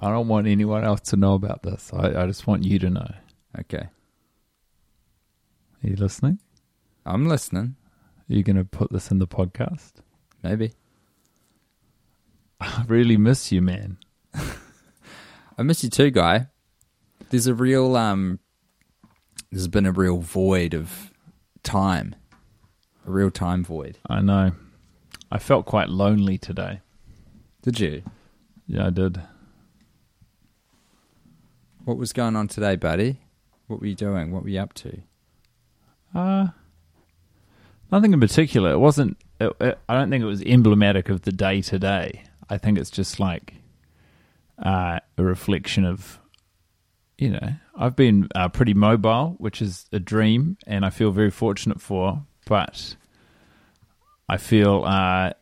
I don't want anyone else to know about this. I, I just want you to know. Okay. Are you listening? I'm listening. Are you going to put this in the podcast? Maybe. I really miss you, man. I miss you too, guy. There's a real um there's been a real void of time. A real time void. I know. I felt quite lonely today. Did you? Yeah, I did. What was going on today, buddy? What were you doing? What were you up to? Uh, nothing in particular. It wasn't. It, it, I don't think it was emblematic of the day today. I think it's just like uh, a reflection of, you know, I've been uh, pretty mobile, which is a dream, and I feel very fortunate for. But I feel uh,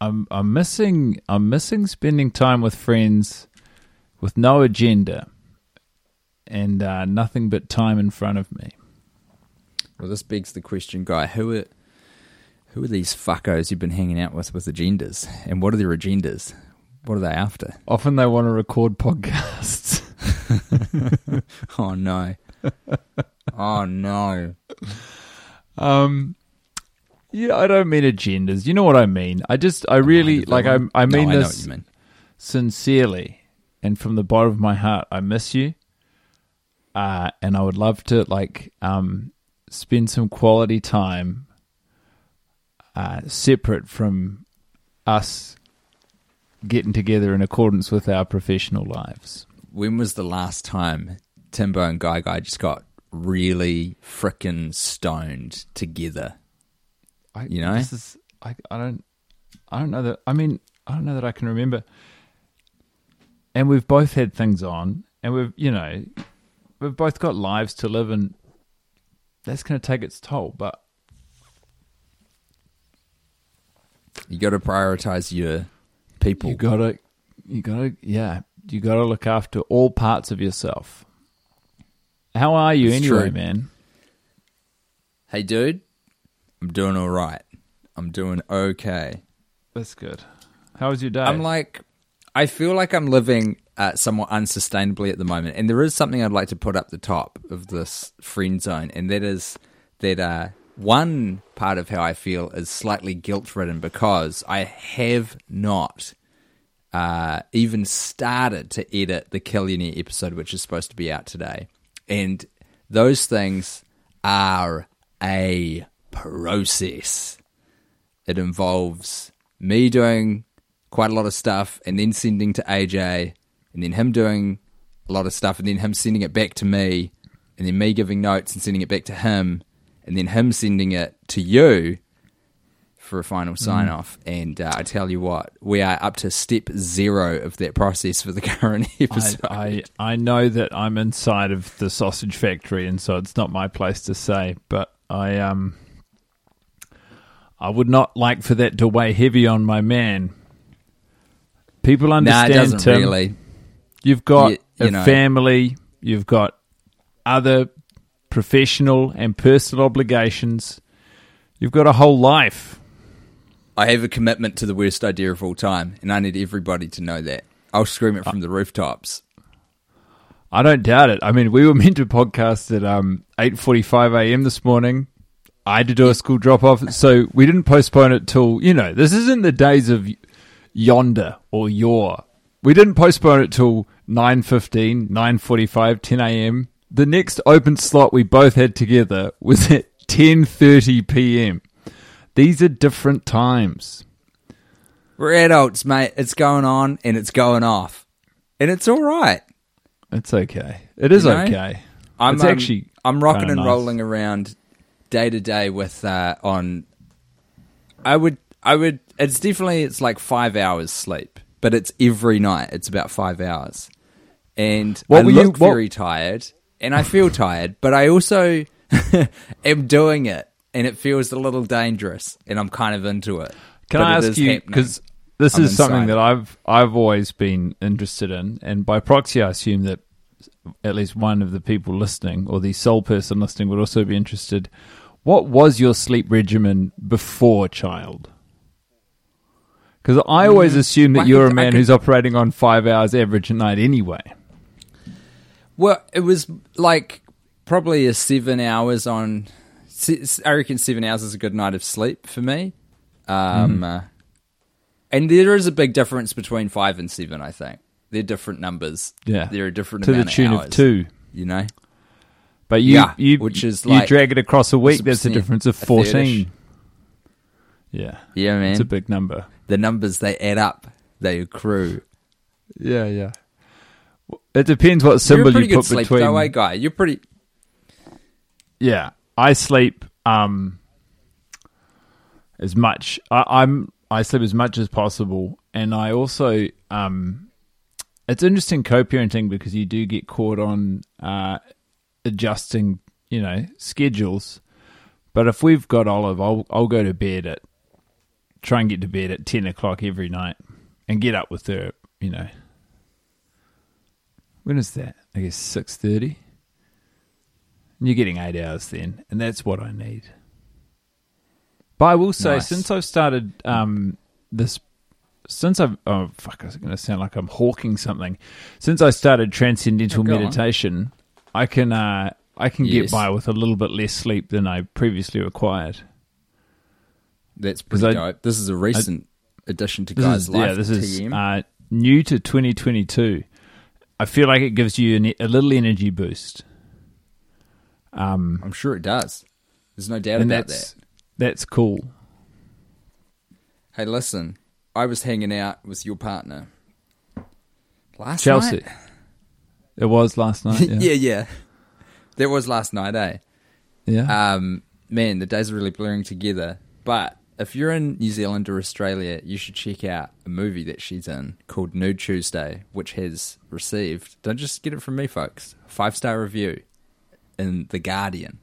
I'm I'm missing I'm missing spending time with friends with no agenda and uh, nothing but time in front of me. Well, this begs the question, guy. Who are who are these fuckos you've been hanging out with with agendas, and what are their agendas? What are they after? Often they want to record podcasts. Oh no! oh no! um, yeah, I don't mean agendas. You know what I mean. I just, I really like. I. I mean no, I this mean. sincerely and from the bottom of my heart. I miss you, uh, and I would love to like um spend some quality time uh, separate from us getting together in accordance with our professional lives. When was the last time Timbo and Guy Guy just got really frickin' stoned together? I, You know? this is I, I don't I don't know that I mean I don't know that I can remember. And we've both had things on, and we've you know we've both got lives to live, and that's going to take its toll. But You got to prioritize your people. you gotta you gotta yeah you gotta look after all parts of yourself. How are you It's anyway, true. man? hey, dude, I'm doing all right. I'm doing okay. That's good. How was your day? I'm like, I feel like I'm living uh, somewhat unsustainably at the moment, and there is something I'd like to put up the top of this friend zone, and that is that uh, one part of how I feel is slightly guilt ridden because I have not uh, even started to edit the Killionaire episode, which is supposed to be out today, and those things are a process. It involves me doing quite a lot of stuff and then sending to AJ and then him doing a lot of stuff and then him sending it back to me and then me giving notes and sending it back to him and then him sending it to you for a final sign off. And uh, I tell you what, we are up to step zero of that process for the current episode. I, I I know that I'm inside of the sausage factory, and so it's not my place to say. But I um, I would not like for that to weigh heavy on my man. People understand. nah, it doesn't Tim. really. You've got You- you a know. family. You've got other professional and personal obligations. You've got a whole life. I have a commitment to the worst idea of all time, and I need everybody to know that. I'll scream it from the rooftops. I don't doubt it. I mean, we were meant to podcast at um, 8.45 a.m. this morning. I had to do a school drop-off, so we didn't postpone it till, you know, this isn't the days of yonder or your. We didn't postpone it till 9.15, 9.45, 10 a.m. The next open slot we both had together was at 10.30 p.m. These are different times. We're adults, mate. It's going on and it's going off. And it's all right. It's okay. It is You know? okay. I'm it's um, actually I'm rocking and nice. rolling around day to day with uh, on. I would I would it's definitely it's like five hours sleep, but it's every night. It's about five hours, and What I you- look what- very tired, and I feel tired, but I also am doing it, and it feels a little dangerous, and I'm kind of into it. Can But I ask you because this I'm is something that I've I've always been interested in, and by proxy, I assume that at least one of the people listening, or the sole person listening, would also be interested. What was your sleep regimen before child? Because I always assume that Mm, I you're a could- I man could- who's operating on five hours average a night anyway. Well, it was like probably a seven hours on. I reckon seven hours is a good night of sleep for me. Um, Mm-hmm. uh, and there is a big difference between five and seven. I think they're different numbers. Yeah, they're a different to the amount tune of, of hours, two. You know, But you, Yeah, you, which is you like drag it across a week. That's a 100%, difference of a third-ish. fourteen. Yeah, yeah, man. it's a big number. The numbers they add up, they accrue. Yeah, yeah. It depends what You're a symbol pretty you good put sleep between. eh, guy. You're pretty. Yeah, I sleep um as much. I, I'm I sleep as much as possible, and I also um. It's interesting co-parenting because you do get caught on uh, adjusting, you know, schedules. But if we've got Olive, I'll I'll go to bed at try and get to bed at ten o'clock every night, and get up with her. You know, when is that? I guess six thirty. And you're getting eight hours then, and that's what I need. But I will say, Nice. since I've started um, this, since I've oh fuck, I was going to sound like I'm hawking something. Since I started transcendental Oh, go on. meditation, I can uh, I can Yes. get by with a little bit less sleep than I previously required. That's pretty I- dope. This is a recent addition to guys' is life. yeah, this is uh, new to 2022. I feel like it gives you an, a little energy boost. Um, I'm sure it does. There's no doubt about that's that. that's cool. Hey, listen, I was hanging out with your partner last Chelsea. night. It was last night. Yeah. yeah, yeah. That was last night, eh? yeah. Um, man, the days are really blurring together. But if you're in New Zealand or Australia, you should check out a movie that she's in called Nude Tuesday, which has received, don't just get it from me, folks, five star review in The Guardian.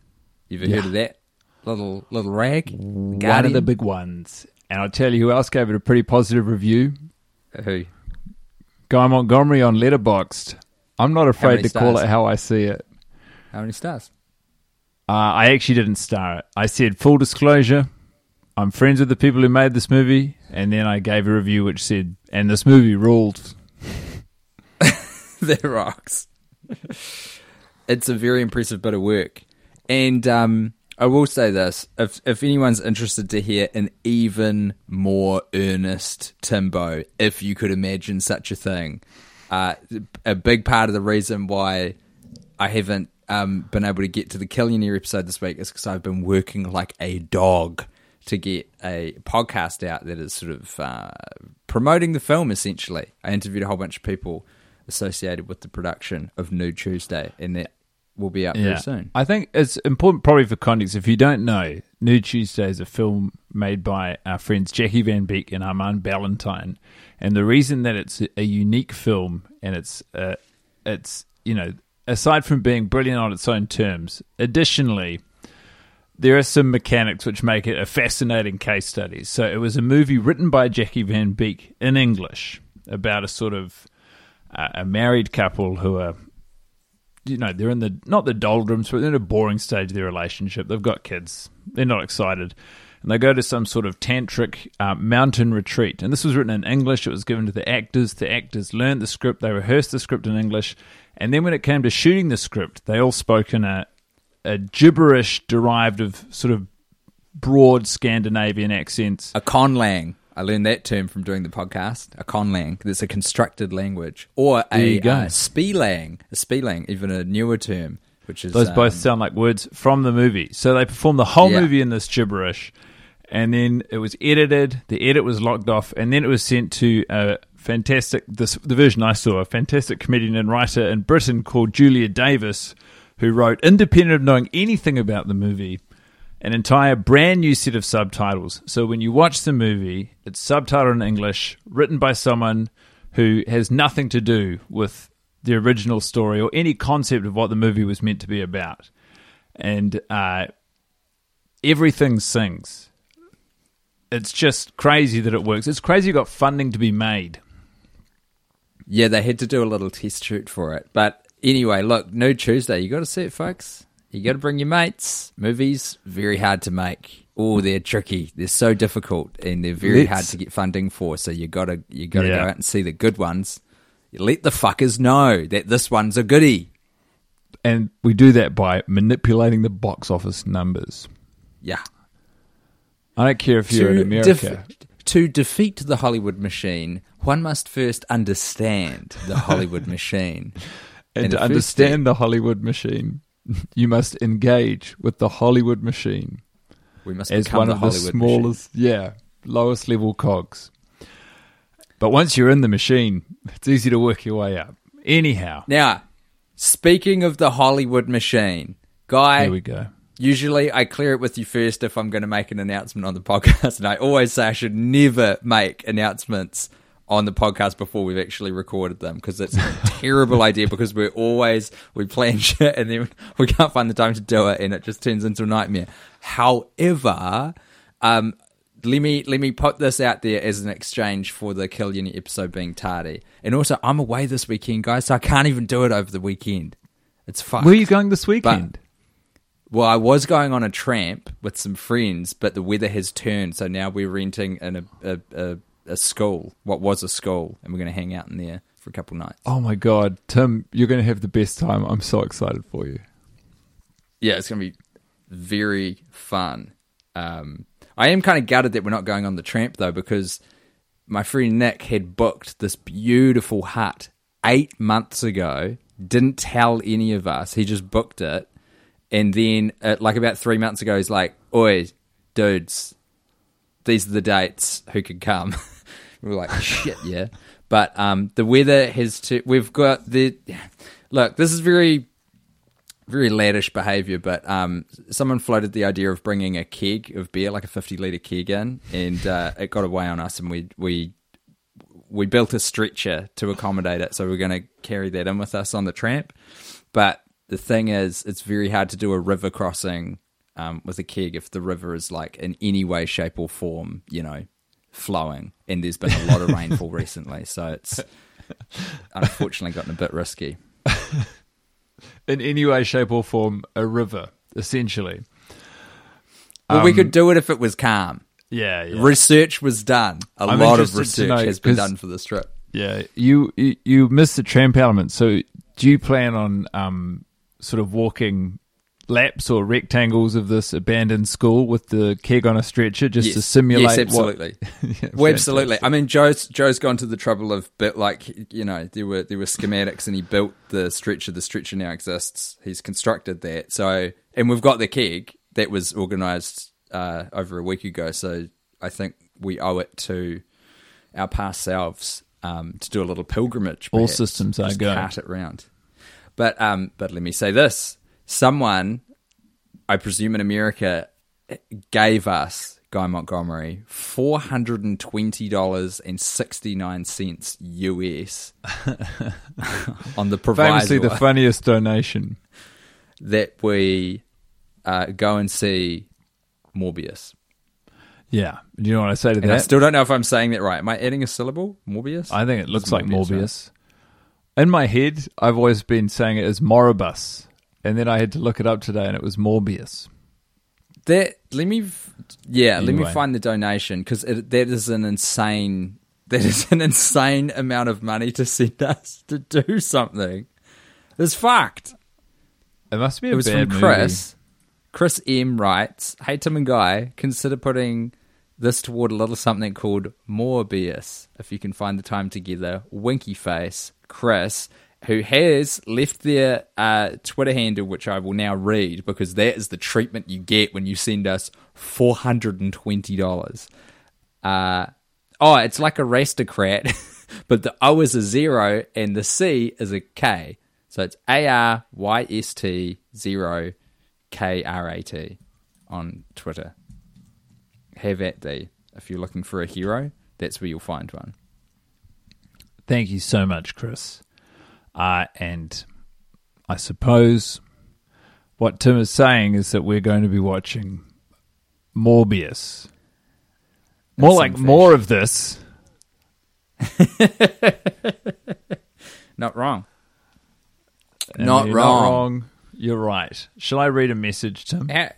You ever Yeah. heard of that? Little little rag? One of the big ones. And I'll tell you who else gave it a pretty positive review. Who? Guy Montgomery on Letterboxd. I'm not afraid to call it how I see it. How many stars? Uh, I actually didn't star it. I said full disclosure. I'm friends with the people who made this movie, and then I gave a review which said, "And this movie ruled." that rocks. it's a very impressive bit of work. And um, I will say this if, if anyone's interested to hear an even more earnest Timbo, if you could imagine such a thing, uh, a big part of the reason why I haven't um, been able to get to the Killionaire episode this week is because I've been working like a dog to get a podcast out that is sort of uh, promoting the film. Essentially, I interviewed a whole bunch of people associated with the production of Nude Tuesday, and that will be out very soon. I think it's important, probably for context. If you don't know, Nude Tuesday is a film made by our friends Jackie Van Beek and Armagan Ballantyne, and the reason that it's a unique film and it's uh, it's you know aside from being brilliant on its own terms, additionally. There are some mechanics which make it a fascinating case study. So it was a movie written by Jackie Van Beek in English about a sort of uh, a married couple who are you know they're in the not the doldrums but they're in a boring stage of their relationship they've got kids they're not excited and they go to some sort of tantric uh, mountain retreat. And this was written in English. It was given to the actors. The actors learned the script. They rehearsed the script in English, and then when it came to shooting the script, they all spoke in a a gibberish derived of sort of broad Scandinavian accents. A conlang. I learned that term from doing the podcast. A conlang. It's a constructed language. Or a uh, spielang. A spielang, even a newer term, which is. Those both um, sound like words from the movie. So they performed the whole Yeah. movie in this gibberish, and then it was edited. The edit was locked off, and then it was sent to a fantastic. This the version I saw, a fantastic comedian and writer in Britain called Julia Davis, who wrote, independent of knowing anything about the movie, an entire brand new set of subtitles. So when you watch the movie, it's subtitled in English, written by someone who has nothing to do with the original story or any concept of what the movie was meant to be about. And uh, everything sings. It's just crazy that it works. It's crazy you got funding to be made. Yeah, they had to do a little test shoot for it. But anyway, look, Nude Tuesday, you got to see it, folks. You got to bring your mates. Movies, very hard to make. Oh, they're tricky. They're so difficult, and they're very Let's- hard to get funding for. So you got to you got to Yeah. go out and see the good ones. You let the fuckers know that this one's a goodie. And we do that by manipulating the box office numbers. Yeah. I don't care if you're in America. def- to defeat the Hollywood machine, one must first understand the Hollywood machine. And And to understand the Hollywood machine, you must engage with the Hollywood machine We must as one the of the Hollywood machine. smallest, yeah, lowest level cogs. But once you're in the machine, it's easy to work your way up. Anyhow, Now, speaking of the Hollywood machine, guy, there we go. usually I clear it with you first if I'm going to make an announcement on the podcast, and I always say I should never make announcements on the podcast before we've actually recorded them because it's a terrible idea because we're always we plan shit and then we can't find the time to do it and it just turns into a nightmare. However, um, let me let me put this out there as an exchange for the Kill Unit episode being tardy, and also I'm away this weekend, guys, so I can't even do it over the weekend. It's fucked. Where are you going this weekend? Well, I was going on a tramp with some friends, but the weather has turned, so now we're renting in a a, a, a school, what was a school, and we're going to hang out in there for a couple nights. oh my god, Tim, you're going to have the best time. I'm so excited for you. Yeah, it's going to be very fun. Um, I am kind of gutted that we're not going on the tramp though, because my friend Nick had booked this beautiful hut eight months ago. Didn't tell any of us. He just booked it, and then uh, like about three months ago, he's like, "Oi, dudes, these are the dates. Who could come?" we were like, "Shit, yeah." But um, the weather has to. We've got the. Look, this is very very laddish behavior, but um, someone floated the idea of bringing a keg of beer, like a fifty liter keg, in, and uh, it got away on us, and we we we built a stretcher to accommodate it, so we're going to carry that in with us on the tramp. But the thing is, it's very hard to do a river crossing um, with a keg if the river is like in any way, shape, or form, you know, flowing, and there's been a lot of rainfall recently, so it's unfortunately gotten a bit risky. In any way, shape, or form, a river, essentially. Well, we Um, could do it if it was calm. Yeah, yeah. Research was done. A I'm lot of research know, has been done for this trip. Yeah, you you, you missed the tramp element. So, do you plan on um, sort of walking laps or rectangles of this abandoned school with the keg on a stretcher just to simulate? Yes, what- absolutely. Yeah, well, absolutely. I mean, Joe's Joe's gone to the trouble of bit like you know there were there were schematics, and he built the stretcher. The stretcher now exists. He's constructed that. So, and we've got the keg that was organised uh, over a week ago. So, I think we owe it to our past selves um, to do a little pilgrimage. All systems are go. Cart it round. But um, but let me say this: someone, I presume in America, gave us Guy Montgomery four hundred and twenty dollars and sixty nine cents US on the famously proviso the funniest donation. that we uh, go and see Morbius. Yeah, do you know what I say to And I that? still don't know if I'm saying that right. Am I adding a syllable? Morbius? I think it looks It's like Morbius, Morbius. In my head, I've always been saying it as Moribus, and then I had to look it up today, and it was Morbius. That let me, yeah, let me find the donation because that is an insane. That is an insane amount of money to send us to do something. It's fucked. It must be a It was bad from movie. Chris. Chris M writes, "Hey Tim and Guy, consider putting this toward a little something called Morbius if you can find the time together." Winky face, Chris, who has left their uh, Twitter handle, which I will now read because that is the treatment you get when you send us four hundred and twenty dollars. Uh, oh, it's like aristocrat, but the O is a zero and the C is a K. So it's A R Y S T zero K R A T on Twitter. Have at thee. If you're looking for a hero, that's where you'll find one. Thank you so much, Chris. Uh, and I suppose what Tim is saying is that we're going to be watching Morbius. More like more of this. Not wrong. Not wrong. Not wrong. You're right. Shall I read a message, Tim? Ha-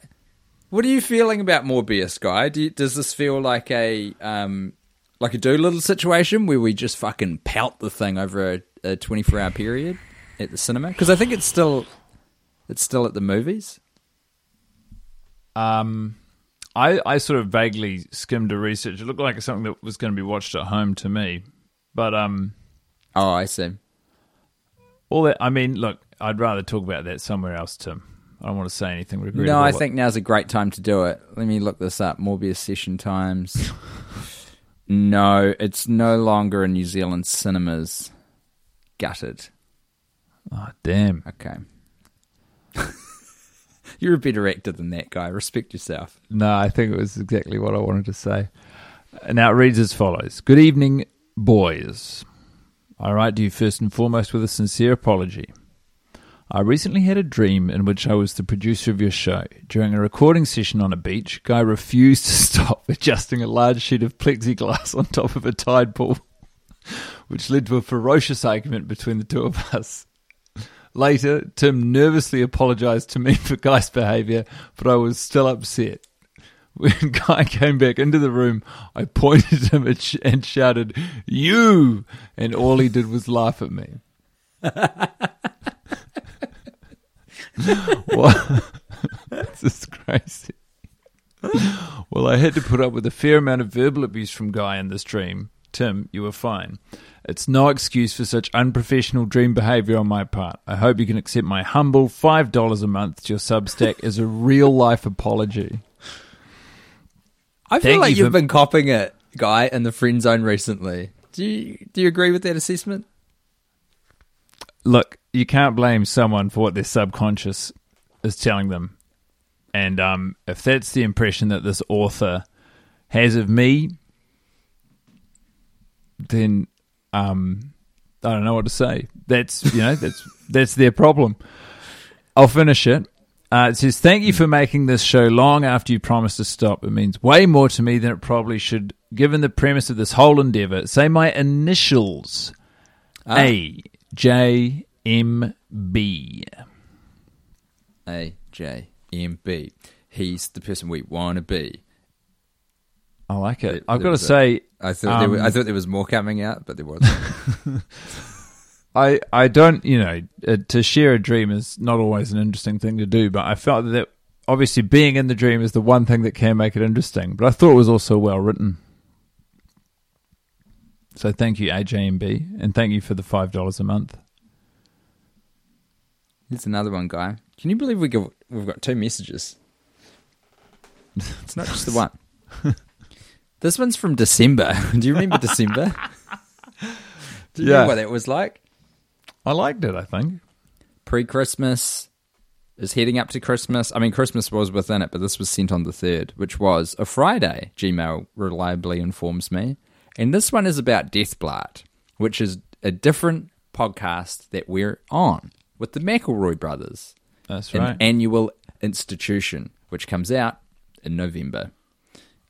What are you feeling about Morbius, guy? Do you, does this feel like a um, like a Dolittle situation where we just fucking pelt the thing over a, a 24 hour period at the cinema? Because I think it's still it's still at the movies. Um, I I sort of vaguely skimmed a research. It looked like something that was going to be watched at home to me, but um, Oh, I see. all that. I mean, look, I'd rather talk about that somewhere else, Tim. I don't want to say anything regrettable. No, I think now's a great time to do it. Let me look this up. Morbius session times. no, it's no longer in New Zealand cinemas. Gutted. Oh, ah, damn. Okay. You're a better actor than that guy. Respect yourself. No, I think it was exactly what I wanted to say. Now it reads as follows Good evening, boys. I write to you first and foremost with a sincere apology. I recently had a dream in which I was the producer of your show. During a recording session on a beach, Guy refused to stop adjusting a large sheet of plexiglass on top of a tide pool, which led to a ferocious argument between the two of us. Later, Tim nervously apologized to me for Guy's behavior, but I was still upset. When Guy came back into the room, I pointed at him and shouted, You! And all he did was laugh at me. What? this is crazy. Well, I had to put up with a fair amount of verbal abuse from Guy in this dream. Tim, you were fine. It's no excuse for such unprofessional dream behavior on my part. I hope you can accept my humble $5 a month to your Substack as a real life apology. I feel Thank like you you've been copping it, guy, in the friend zone recently. Do you do you agree with that assessment? Look, you can't blame someone for what their subconscious is telling them. And um, if that's the impression that this author has of me, then um, I don't know what to say. That's you know that's that's their problem. I'll finish it. Uh, it says, "Thank you for making this show long after you promised to stop. It means way more to me than it probably should, given the premise of this whole endeavor. Say my initials: A J M B. A J M B. He's the person we want to be. I like it. I've got to say, I thought there was, I Um, thought there was more coming out, but there wasn't. I I don't you know uh, to share a dream is not always an interesting thing to do, but I felt that obviously being in the dream is the one thing that can make it interesting. But I thought it was also well written. So thank you AJMB, and thank you for the five dollars a month. Here's another one, guy. Can you believe we got, we've got two messages? It's not just the one. this one's from December. Do you remember December? Do you Yeah. remember what that was like? I liked it. I think. Pre Christmas is heading up to Christmas. I mean, Christmas was within it, but this was sent on the 3rd, which was a Friday, Gmail reliably informs me. And this one is about Deathblart, which is a different podcast that we're on with the McElroy brothers That's an right. annual institution, which comes out in November.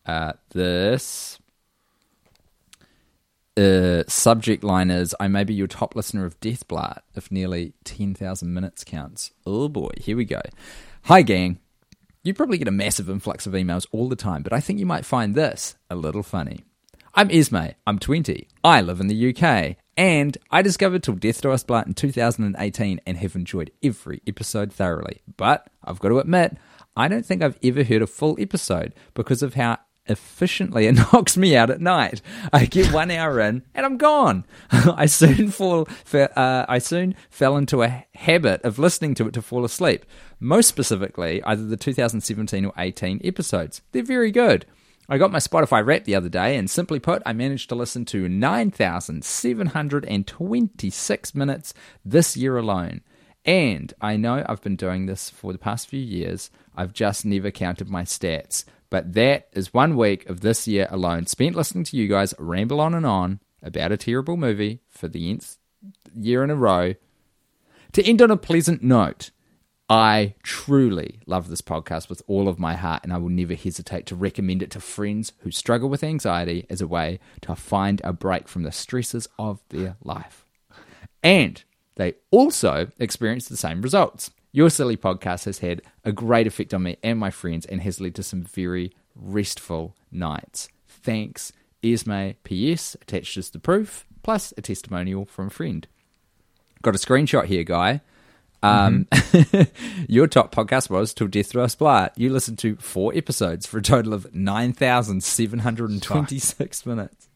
Uh, this uh, subject line is I may be your top listener of Deathblart if nearly 10,000 minutes counts. Oh boy, here we go. Hi, gang. You probably get a massive influx of emails all the time, but I think you might find this a little funny. I'm Esme. I'm 20. I live in the UK. And I discovered Till Death Do Us Blart in 2018 and have enjoyed every episode thoroughly. But I've got to admit, I don't think I've ever heard a full episode because of how efficiently it knocks me out at night. I get one hour in and I'm gone. I soon fall. Uh, I soon fell into a habit of listening to it to fall asleep. Most specifically, either the 2017 or 18 episodes. They're very good. I got my Spotify wrap the other day, and simply put, I managed to listen to 9,726 minutes this year alone. And I know I've been doing this for the past few years, I've just never counted my stats. But that is one week of this year alone spent listening to you guys ramble on and on about a terrible movie for the nth year in a row. To end on a pleasant note, I truly love this podcast with all of my heart, and I will never hesitate to recommend it to friends who struggle with anxiety as a way to find a break from the stresses of their life. And they also experience the same results. Your silly podcast has had a great effect on me and my friends and has led to some very restful nights. Thanks, Esme PS, attached as the proof, plus a testimonial from a friend. Got a screenshot here, guy. Um, your top podcast was Till Death Do Us Blart. You listened to four episodes for a total of 9,726 minutes.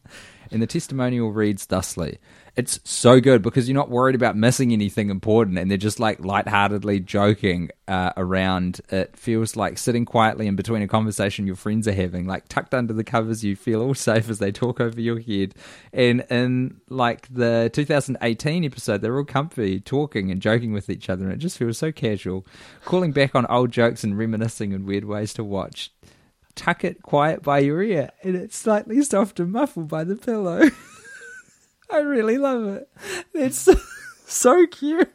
And the testimonial reads thusly It's so good because you're not worried about missing anything important and they're just like lightheartedly joking uh, around. It feels like sitting quietly in between a conversation your friends are having, like tucked under the covers, you feel all safe as they talk over your head. And in like the 2018 episode, they're all comfy, talking and joking with each other, and it just feels so casual. Calling back on old jokes and reminiscing in weird ways to watch tuck it quiet by your ear and it's slightly soft and muffled by the pillow. I really love it. It's so, so cute.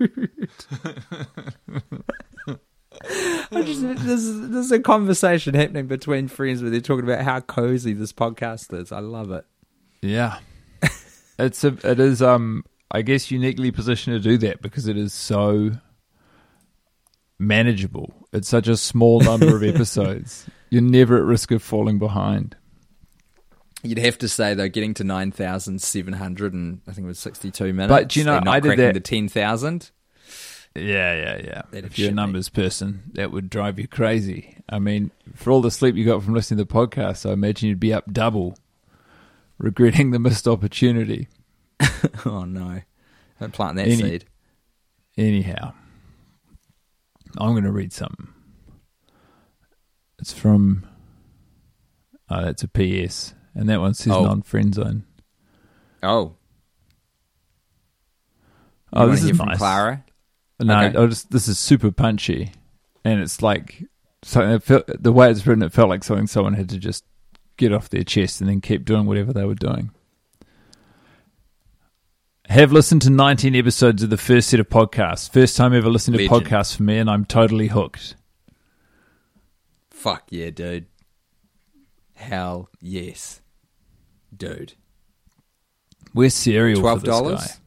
I just there's there's a conversation happening between friends where they're talking about how cozy this podcast is. I love it. Yeah. it's a it is um I guess uniquely positioned to do that because it is so manageable. It's such a small number of episodes. You're never at risk of falling behind. You'd have to say though, getting to nine thousand seven hundred and I think it was sixty-two minutes. But do you know, I did that- the ten thousand. Yeah, yeah, yeah. That'd if you're a me. numbers person, that would drive you crazy. I mean, for all the sleep you got from listening to the podcast, I imagine you'd be up double, regretting the missed opportunity. Oh no! Don't plant that Any- seed. Anyhow, I'm going to read something. It's from. Uh, it's a PS, and that one says Oh. non friend zone. Oh, Oh, You this is from nice. Clara. No, Okay. I just this is super punchy, and it's like something. It felt, the way it's written, it felt like something someone had to just get off their chest and then keep doing whatever they were doing. Have listened to 19 episodes of the first set of podcasts. First time ever listening to Legend. podcasts for me, and I'm totally hooked. Fuck yeah, dude. Hell yes, dude. We're serial Twelve dollars.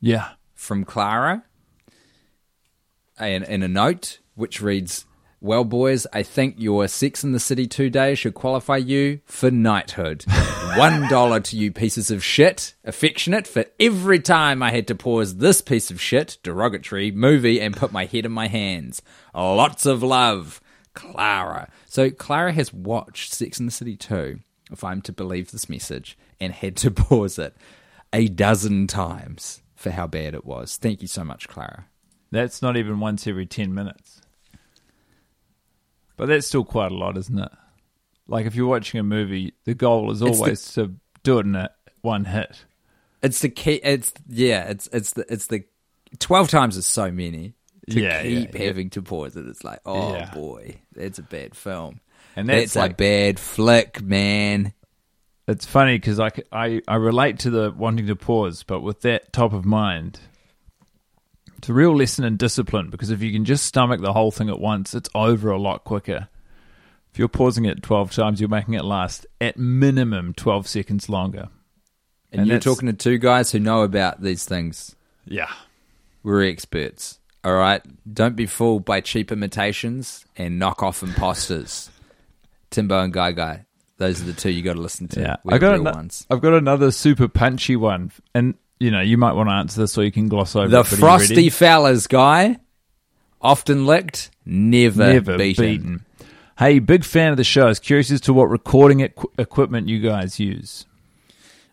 Yeah, from Clara, and in a note which reads, "Well, boys, I think your Sex in the City two days should qualify you for knighthood. One dollar to you pieces of shit, affectionate for every time I had to pause this piece of shit, derogatory movie and put my head in my hands. Lots of love, Clara." So Clara has watched Sex in the City two, if I'm to believe this message, and had to pause it a dozen times for how bad it was. Thank you so much, Clara. that's not even once every 10 minutes. But that's still quite a lot, isn't it? Like if you're watching a movie, the goal is It's the- always to do it in a one hit. It's the key. It's yeah. It's it's the it's the twelve times is so many to Yeah, keep yeah, yeah. having to pause it. It's like oh Yeah. boy, that's a bad film. And that's that's a like bad flick, man. It's funny because I I relate to the wanting to pause, but with that top of mind, it's a real lesson in discipline because if you can just stomach the whole thing at once, it's over a lot quicker. If you're pausing it 12 times, you're making it last at minimum 12 seconds longer. And, And you're talking to two guys who know about these things. Yeah. We're experts. All right. Don't be fooled by cheap imitations and knockoff imposters. Timbo and Guy Guy. Those are the two you got to listen to. Yeah, We're I got ano- ones. I've got another super punchy one, and you know you might want to answer this, or you can gloss over. The it, but are you Frosty? Fellas guy. Often licked, never, never beaten. beaten. Hey, big fan of the show. I was curious as to what recording equ- equipment you guys use.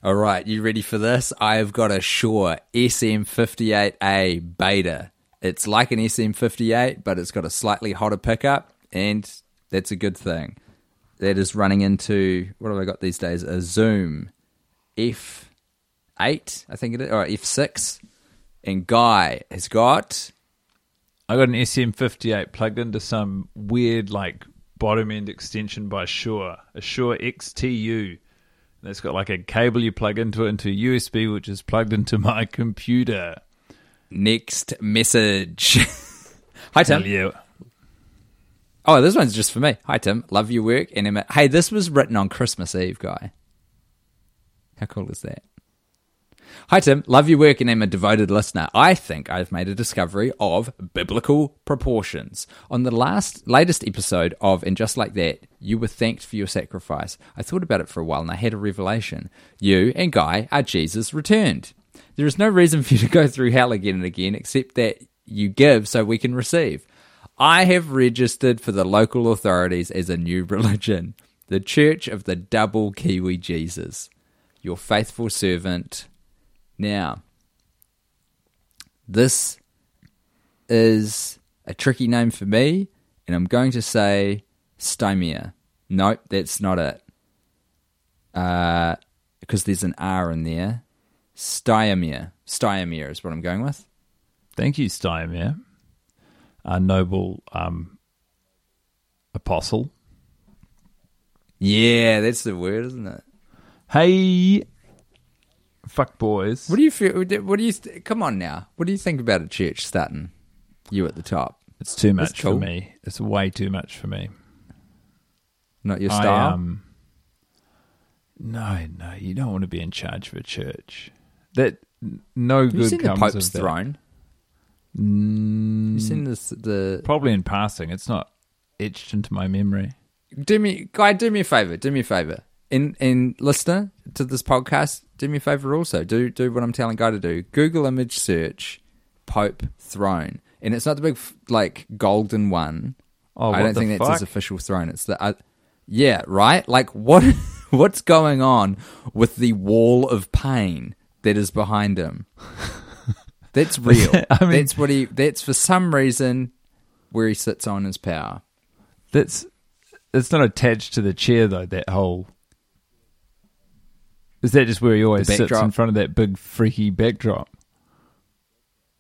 All right, you ready for this? I have got a Shure SM58A beta. It's like an SM58, but it's got a slightly hotter pickup, and that's a good thing. That is running into what have I got these days? A Zoom F8, I think it is, or F6. And Guy has got I got an SM58 plugged into some weird like bottom end extension by Shure, a Shure X2u. And it's got like a cable you plug into it into USB, which is plugged into my computer. next message. Hi Tim. Hell yeah. Oh, this one's just for me. Hi, Tim. Love your work. And Emma. Hey, this was written on Christmas Eve, guy. How cool is that? Hi, Tim. Love your work and am a devoted listener. I think I've made a discovery of biblical proportions. On the last, latest episode of And Just Like That, you were thanked for your sacrifice. I thought about it for a while and I had a revelation. You and Guy are Jesus returned. There is no reason for you to go through hell again and again except that you give so we can receive. I have registered for the local authorities as a new religion, the Church of the Double Kiwi Jesus. Your faithful servant. Now, this is a tricky name for me, and I'm going to say Stymia. Nope, that's not it. Uh, because there's an R in there. Styamir. Styamir is what I'm going with. Thank you, Stymir, a noble um, apostle. Yeah, that's the word, isn't it? Hey, fuck boys. What do you feel? What do you? Come on now. What do you think about a church starting? You at the top. It's too much cool. for me. It's way too much for me. Not your I, style. um, no, no, you don't want to be in charge of a church. That no Have you good seen the comes Pope's of that. throne? Mm, You seen this? The probably in passing. It's not etched into my memory. do me, guy. Do me a favor. Do me a favor. In in listener to this podcast, do me a favor. Also, do do what I'm telling guy to do. Google image search Pope throne, and it's not the big like golden one. Oh, I don't the think that's his official throne. It's the uh, yeah, right. Like what? What's going on with the wall of pain that is behind him? That's real. I mean- that's what he. That's for some reason where he sits on his power. That's it's not attached to the chair though. That whole is that just where he always sits in front of that big freaky backdrop?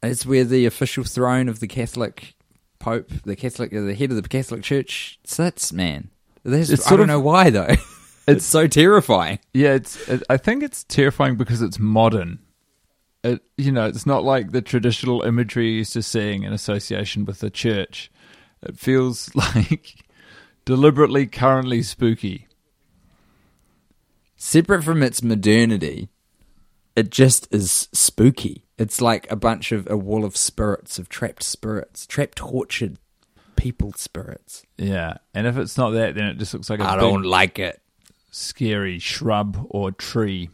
It's where the official throne of the Catholic Pope, the Catholic, the head of the Catholic Church, sits. Man, That's- It's I don't of- know why though. it's so terrifying. Yeah, it's. It, I think it's terrifying because it's modern. It, you know, it's not like the traditional imagery you're used to seeing in association with the church. It feels like deliberately, currently spooky. separate from its modernity, it just is spooky. It's like a bunch of a wall of spirits, of trapped spirits, trapped, tortured people spirits. Yeah, and if it's not that, then it just looks like a I big, don't like it. scary shrub or tree.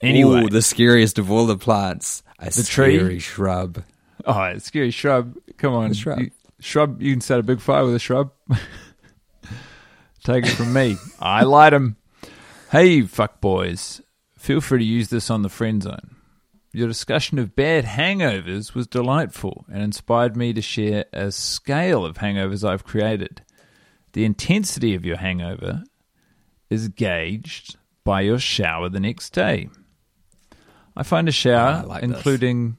Anyway, Ooh, the scariest of all the plants, a The tree? scary shrub. oh, scary shrub. Come on, The shrub. You, shrub. You can set a big fire with a shrub. Take it from me. I light 'em. Hey, fuck boys. Feel free to use this on the friend zone. Your discussion of bad hangovers was delightful and inspired me to share a scale of hangovers I've created. The intensity of your hangover is gauged by your shower the next day. I find a shower, ah, I like this. including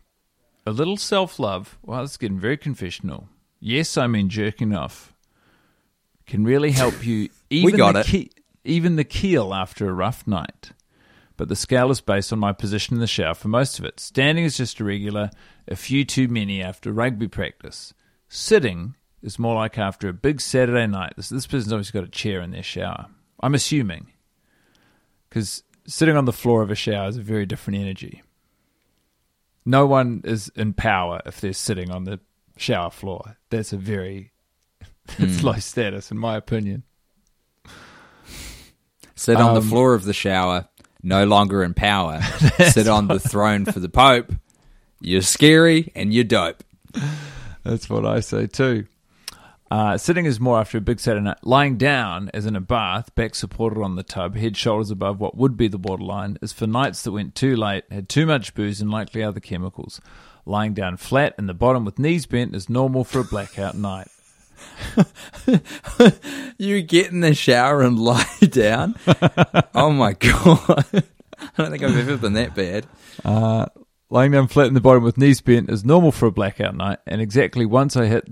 a little self love. Well, it's getting very confessional. Yes, I mean jerking off can really help you. Even got the it. Ke- even the keel after a rough night. But the scale is based on my position in the shower for most of it. Standing is just irregular, a few too many after rugby practice. Sitting is more like after a big Saturday night. This, this person's obviously got a chair in their shower. I'm assuming. Because sitting on the floor of a shower is a very different energy. No one is in power if they're sitting on the shower floor. That's a very it's low status, in my opinion. Sit on Um, the floor of the shower, no longer in power. Sit on the throne for the Pope. You're scary and you're dope. That's what I say too. Uh, sitting is more after a big Saturday night. Lying down, as in a bath, back supported on the tub, head shoulders above what would be the borderline, is for nights that went too late, had too much booze, and likely other chemicals. Lying down flat in the bottom with knees bent is normal for a blackout night. You get in the shower and lie down. oh my god! I don't think I've ever been that bad. Lying down flat in the bottom with knees bent is normal for a blackout night, and exactly once I hit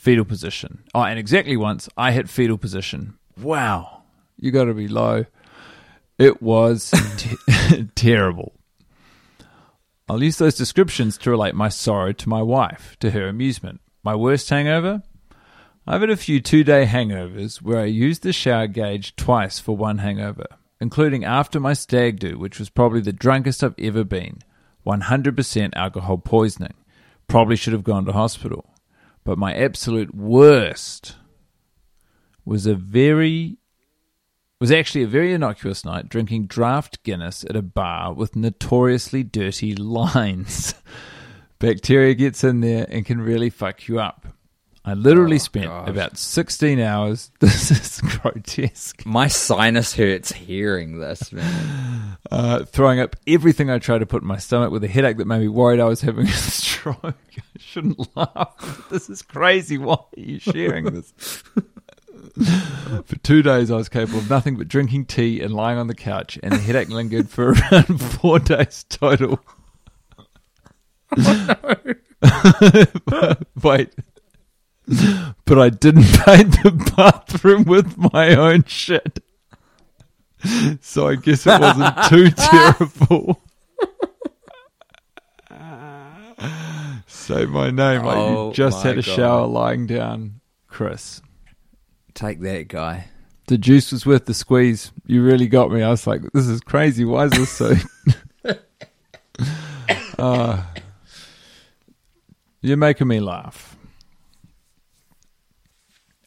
fetal position. Oh, and exactly once I hit fetal position. Wow, you got to be low. It was te- terrible. I'll use those descriptions to relate my sorrow to my wife, to her amusement. My worst hangover? I've had a few two day hangovers where I used the shower gauge twice for one hangover, including after my stag do, which was probably the drunkest I've ever been 100% alcohol poisoning. Probably should have gone to hospital. But my absolute worst was a very was actually a very innocuous night drinking draft Guinness at a bar with notoriously dirty lines. Bacteria gets in there and can really fuck you up. I literally spent gosh. about 16 hours. This is grotesque. My sinus hurts hearing this, man. Uh, throwing up everything I tried to put in my stomach with a headache that made me worried I was having a stroke. I shouldn't laugh. This is crazy. Why are you sharing this? for two days, I was capable of nothing but drinking tea and lying on the couch, and the headache lingered for around four days total. No, Wait. But I didn't paint the bathroom with my own shit. So I guess it wasn't too terrible. Say my name. Like Oh you just had a shower lying down, Chris. Take that, guy. The juice was worth the squeeze. You really got me. I was like, this is crazy. Why is this so? uh, you're making me laugh.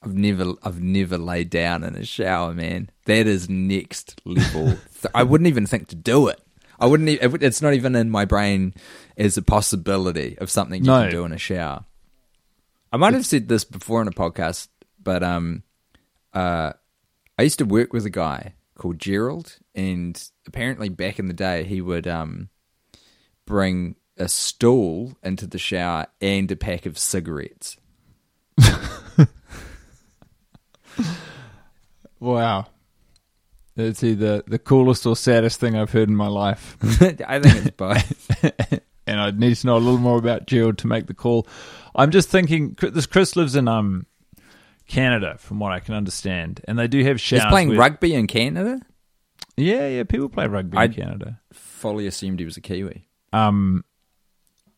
I've never, I've never laid down in a shower, man. That is next level. Th- I wouldn't even think to do it. I wouldn't. e- It's not even in my brain as a possibility of something you No. can do in a shower. I might have said this before in a podcast, but um, uh, I used to work with a guy called Gerald, and apparently back in the day, he would um bring a stool into the shower and a pack of cigarettes. Wow. It's either the coolest or saddest thing I've heard in my life. I think it's both. and I'd need to know a little more about Gerald to make the call. I'm just thinking this Chris lives in um Canada, from what I can understand, and they do have showers. He's playing where- rugby in Canada. Yeah, yeah, people play rugby I- in Canada. Fully assumed he was a Kiwi. Um,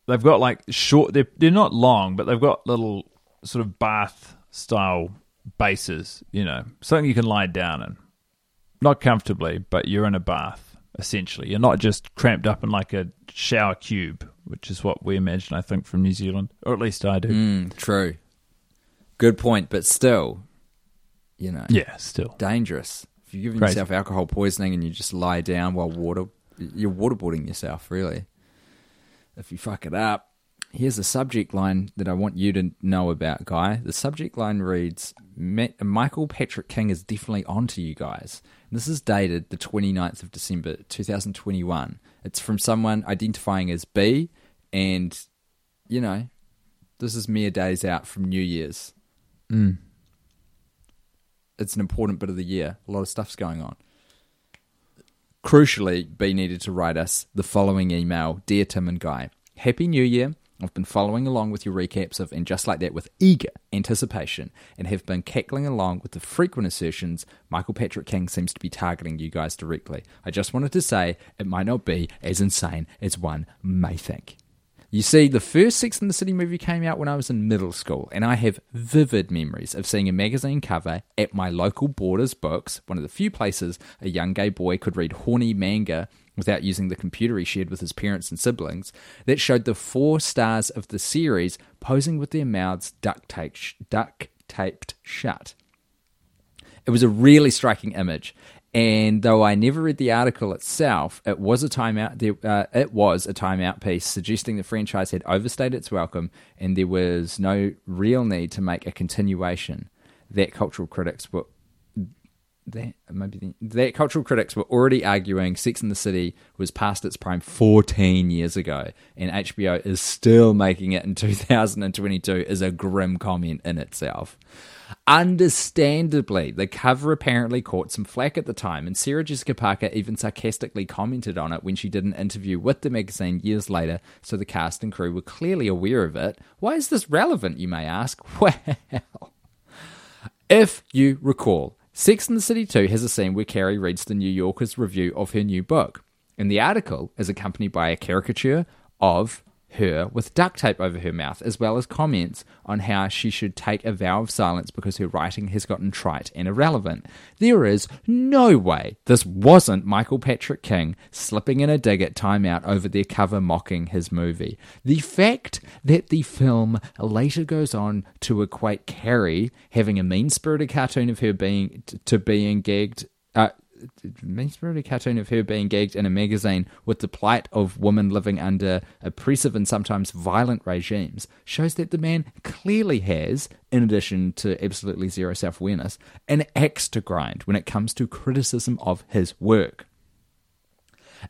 they've got like short. They're they're not long, but they've got little sort of bath style bases. You know, something you can lie down in, not comfortably, but you're in a bath essentially. You're not just cramped up in like a shower cube, which is what we imagine. I think from New Zealand, or at least I do. Mm, true. Good point, but still, you know, Yeah, still. dangerous. If you're giving Crazy. yourself alcohol poisoning and you just lie down while water, you're waterboarding yourself, really. If you fuck it up. Here's a subject line that I want you to know about, Guy. The subject line reads Michael Patrick King is definitely onto you guys. And this is dated the 29th of December 2021. It's from someone identifying as B, and, you know, this is mere days out from New Year's. Mm. It's an important bit of the year. A lot of stuff's going on. Crucially, B needed to write us the following email Dear Tim and Guy, Happy New Year. I've been following along with your recaps of And Just Like That with eager anticipation and have been cackling along with the frequent assertions Michael Patrick King seems to be targeting you guys directly. I just wanted to say it might not be as insane as one may think. You see, the first Sex in the City movie came out when I was in middle school, and I have vivid memories of seeing a magazine cover at my local Borders Books, one of the few places a young gay boy could read horny manga without using the computer he shared with his parents and siblings, that showed the four stars of the series posing with their mouths duct taped, shut. It was a really striking image, and though I never read the article itself, it was a Time Out. Uh, it was a Time Out piece suggesting the franchise had overstayed its welcome, and there was no real need to make a continuation. That cultural critics were that maybe cultural critics were already arguing Sex in the City was past its prime 14 years ago, and HBO is still making it in 2022 is a grim comment in itself. Understandably, the cover apparently caught some flack at the time, and Sarah Jessica Parker even sarcastically commented on it when she did an interview with the magazine years later, so the cast and crew were clearly aware of it. Why is this relevant, you may ask? Well, if you recall, Sex and the City 2 has a scene where Carrie reads the New Yorker's review of her new book, and the article is accompanied by a caricature of her with duct tape over her mouth, as well as comments on how she should take a vow of silence because her writing has gotten trite and irrelevant. There is no way this wasn't Michael Patrick King slipping in a dig at Time Out over their cover mocking his movie. The fact that the film later goes on to equate Carrie having a mean spirited cartoon of her being to being gagged. Uh, mean-spirited cartoon of her being gagged in a magazine with the plight of women living under oppressive and sometimes violent regimes shows that the man clearly has, in addition to absolutely zero self-awareness, an axe to grind when it comes to criticism of his work.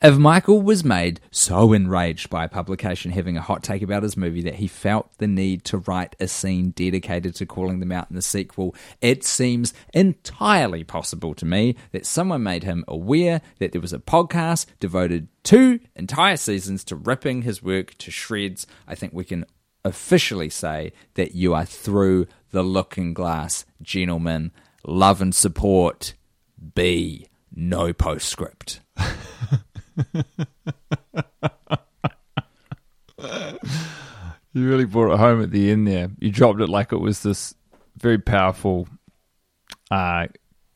If Michael was made so enraged by a publication having a hot take about his movie that he felt the need to write a scene dedicated to calling them out in the sequel, it seems entirely possible to me that someone made him aware that there was a podcast devoted two entire seasons to ripping his work to shreds. I think we can officially say that you are through the looking glass, gentlemen. Love and support. B. No postscript. You really brought it home at the end there. You dropped it like it was this very powerful uh,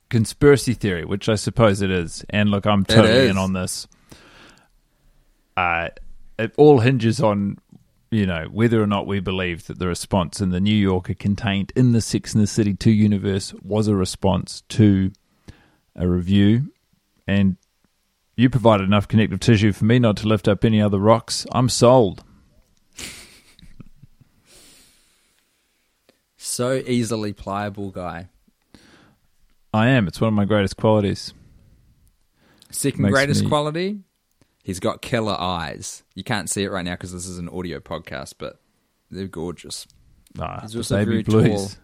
conspiracy theory, which I suppose it is. And look, I'm totally in on this. Uh, it all hinges on, you know, whether or not we believe that the response in the New Yorker contained in the Sex and the City 2 universe was a response to a review. And you provided enough connective tissue for me not to lift up any other rocks. I'm sold. So easily pliable guy. I am. It's one of my greatest qualities. Second Makes greatest me- quality, he's got killer eyes. You can't see it right now because this is an audio podcast, but they're gorgeous. Ah, He's also baby very blues. tall.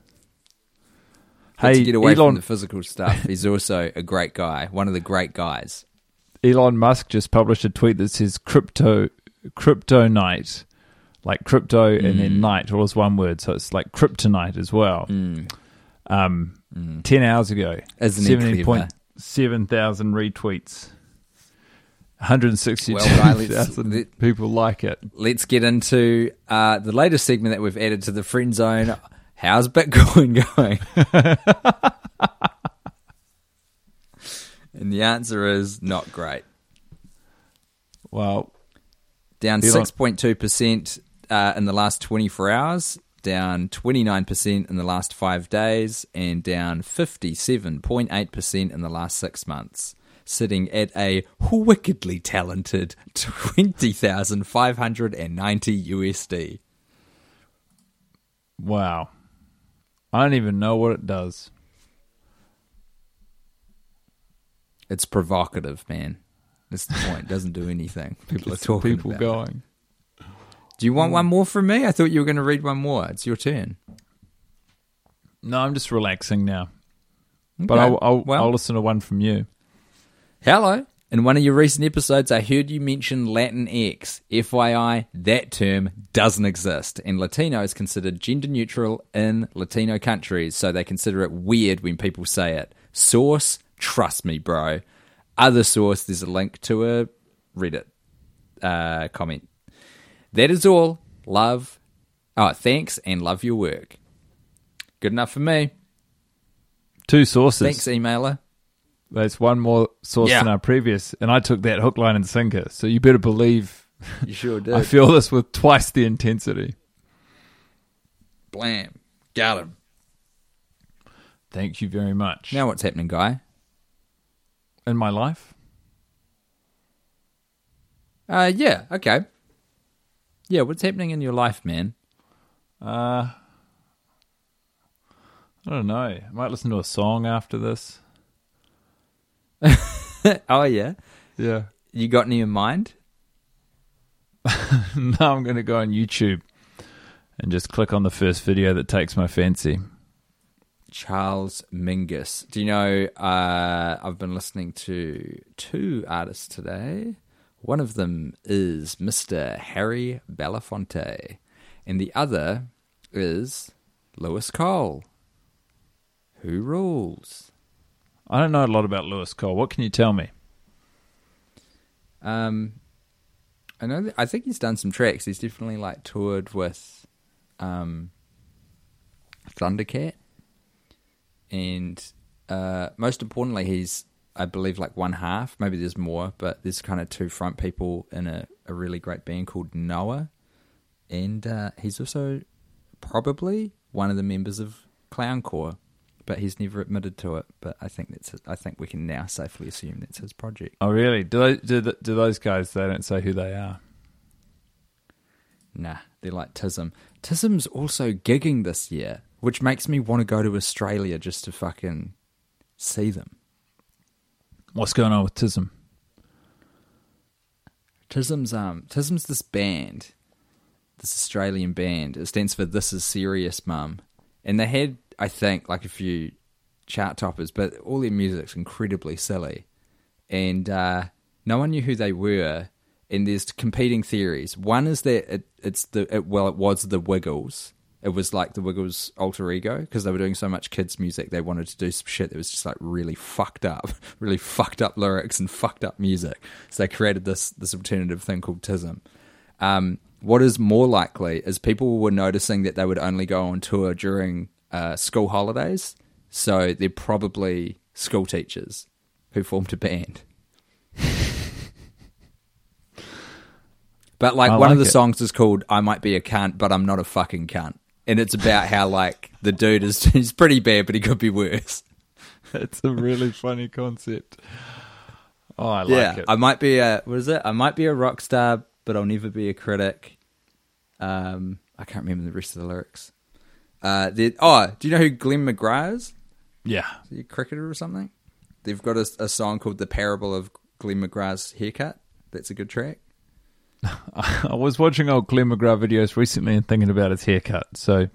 Hey, to get away Elon, from the physical stuff, he's also a great guy, one of the great guys. Elon Musk just published a tweet that says crypto crypto night, like crypto and Mm. then night, all is one word, so it's like kryptonite as well. Um, ten hours ago, Mm. He seventeen point seven thousand retweets, one hundred sixty two Well, right, let- people like it. Let's get into uh, the latest segment that we've added to the friend zone. How's Bitcoin going? and the answer is not great. Well, down 6.2% uh, in the last 24 hours, down 29% in the last five days, and down 57.8% in the last six months, sitting at a wickedly talented 20,590 USD. wow, I don't even know what it does. It's provocative, man. That's the point. It doesn't do anything. People are talking People about it. going. Do you want mm. one more from me? I thought you were going to read one more. It's your turn. No, I'm just relaxing now. But I'll, I'll, Well- I'll listen to one from you. Hello. In one of your recent episodes, I heard you mention Latin X. FYI, that term doesn't exist, and Latino is considered gender neutral in Latino countries, so they consider it weird when people say it. Source, trust me, bro. Other source, there's a link to a Reddit uh, comment. That is all. Love. Oh, thanks and love your work. Good enough for me. Two sources. Thanks, emailer. There's one more source Yeah. than our previous, and I took that hook, line, and sinker. So you better believe You sure did. I feel this with twice the intensity. Blam. Got him. Thank you very much. Now what's happening, guy? In my life, Uh, yeah, okay. Yeah, what's happening in your life, man? uh, I don't know. I might listen to a song after this. oh, yeah. Yeah. You got any in mind? now I'm going to go on YouTube and just click on the first video that takes my fancy. Charles Mingus. Do you know? Uh, I've been listening to two artists today. One of them is Mr. Harry Belafonte, and the other is Louis Cole. Who rules? I don't know a lot about Louis Cole. What can you tell me? Um, I know. That, I think he's done some tracks. He's definitely like toured with, um, Thundercat, and uh, most importantly, he's I believe like one half. Maybe there's more, but there's kind of two front people in a, a really great band called Knower, and uh, he's also probably one of the members of Clown Clowncore. But he's never admitted to it. But I think that's. I think we can now safely assume that's his project. Oh, really? Do they, do, th- do those guys? They don't say who they are. Nah, they're like Tism. Tism's also gigging this year, which makes me want to go to Australia just to fucking see them. What's going on with Tism? Tism's um Tism's this band, this Australian band. It stands for This Is Serious Mum, and they had I think like a few chart toppers, but all their music's incredibly silly, and uh, no one knew who they were. And there's competing theories. One is that it, it's the it, well, it was the Wiggles. It was like the Wiggles alter ego because they were doing so much kids music. They wanted to do some shit that was just like really fucked up, really fucked up lyrics and fucked up music. So they created this this alternative thing called Tism. Um, what is more likely is people were noticing that they would only go on tour during uh, school holidays, so they're probably school teachers who formed a band. But like I one of the it. songs is called "I Might Be a Cunt, but I'm Not a Fucking Cunt," and it's about how like the dude is he's pretty bad, but he could be worse. That's a really funny concept. Oh, I like yeah, it. I might be a what is it? I might be a rock star, but I'll never be a critic. Um, I can't remember the rest of the lyrics. Uh, oh, do you know who Glenn McGrath is? yeah. Is he a cricketer or something? They've got a, a song called "The Parable of Glenn McGrath's Haircut." That's a good track. I was watching old Glenn McGrath videos recently and thinking about his haircut. So,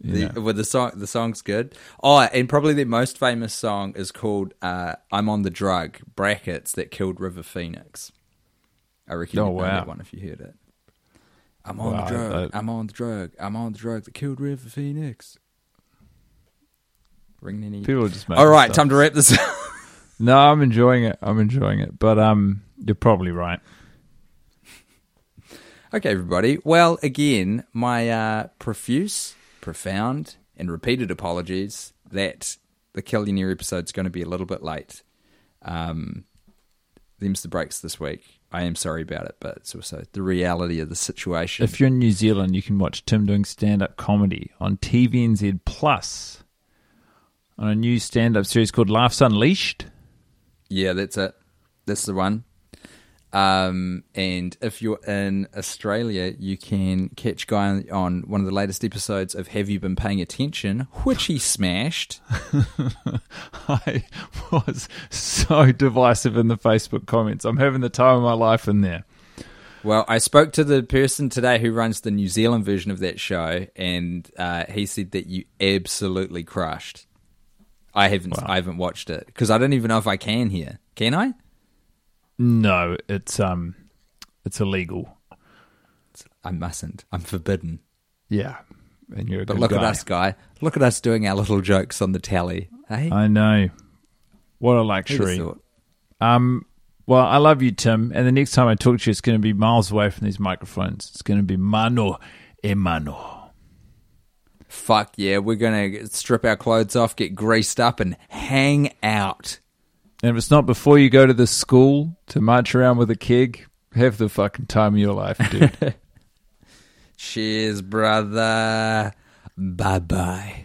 The, well, the song the song's good. Oh, and probably their most famous song is called uh, "I'm on the Drug" brackets that killed River Phoenix. I reckon Oh, you'd know wow. that one if you heard it. I'm on Wow, the drug. I- I'm on the drug. I'm on the drug that killed River Phoenix. Ring any? people just All right, stuff. time to wrap this up. No, I'm enjoying it. I'm enjoying it. But um, you're probably right. Okay, everybody. Well, again, my uh, profuse, profound, and repeated apologies that the Killionaire episode's going to be a little bit late. Um, them's the breaks this week. I am sorry about it, but it's also the reality of the situation. If you're in New Zealand, you can watch Tim doing stand-up comedy on TVNZ Plus on a new stand-up series called Laughs Unleashed. yeah, that's it. That's the one. Um, and if you're in Australia, you can catch Guy on, on one of the latest episodes of Have You Been Paying Attention, which he smashed. I was so divisive in the Facebook comments. I'm having the time of my life in there. Well, I spoke to the person today who runs the New Zealand version of that show, and uh, he said that you absolutely crushed. I haven't, I haven't watched it because I don't even know if I can here. Can I? No, it's um, it's illegal. I mustn't. I'm forbidden. Yeah, and you're a But look at us, guy. Look at us doing our little jokes on the tally. Hey, I know. What a luxury. Um, Well, I love you, Tim. And the next time I talk to you, it's going to be miles away from these microphones. It's going to be mano e mano. Fuck yeah, we're gonna strip our clothes off, get greased up, and hang out. And if it's not before you go to the school to march around with a keg, have the fucking time of your life, dude. Cheers, brother. Bye bye.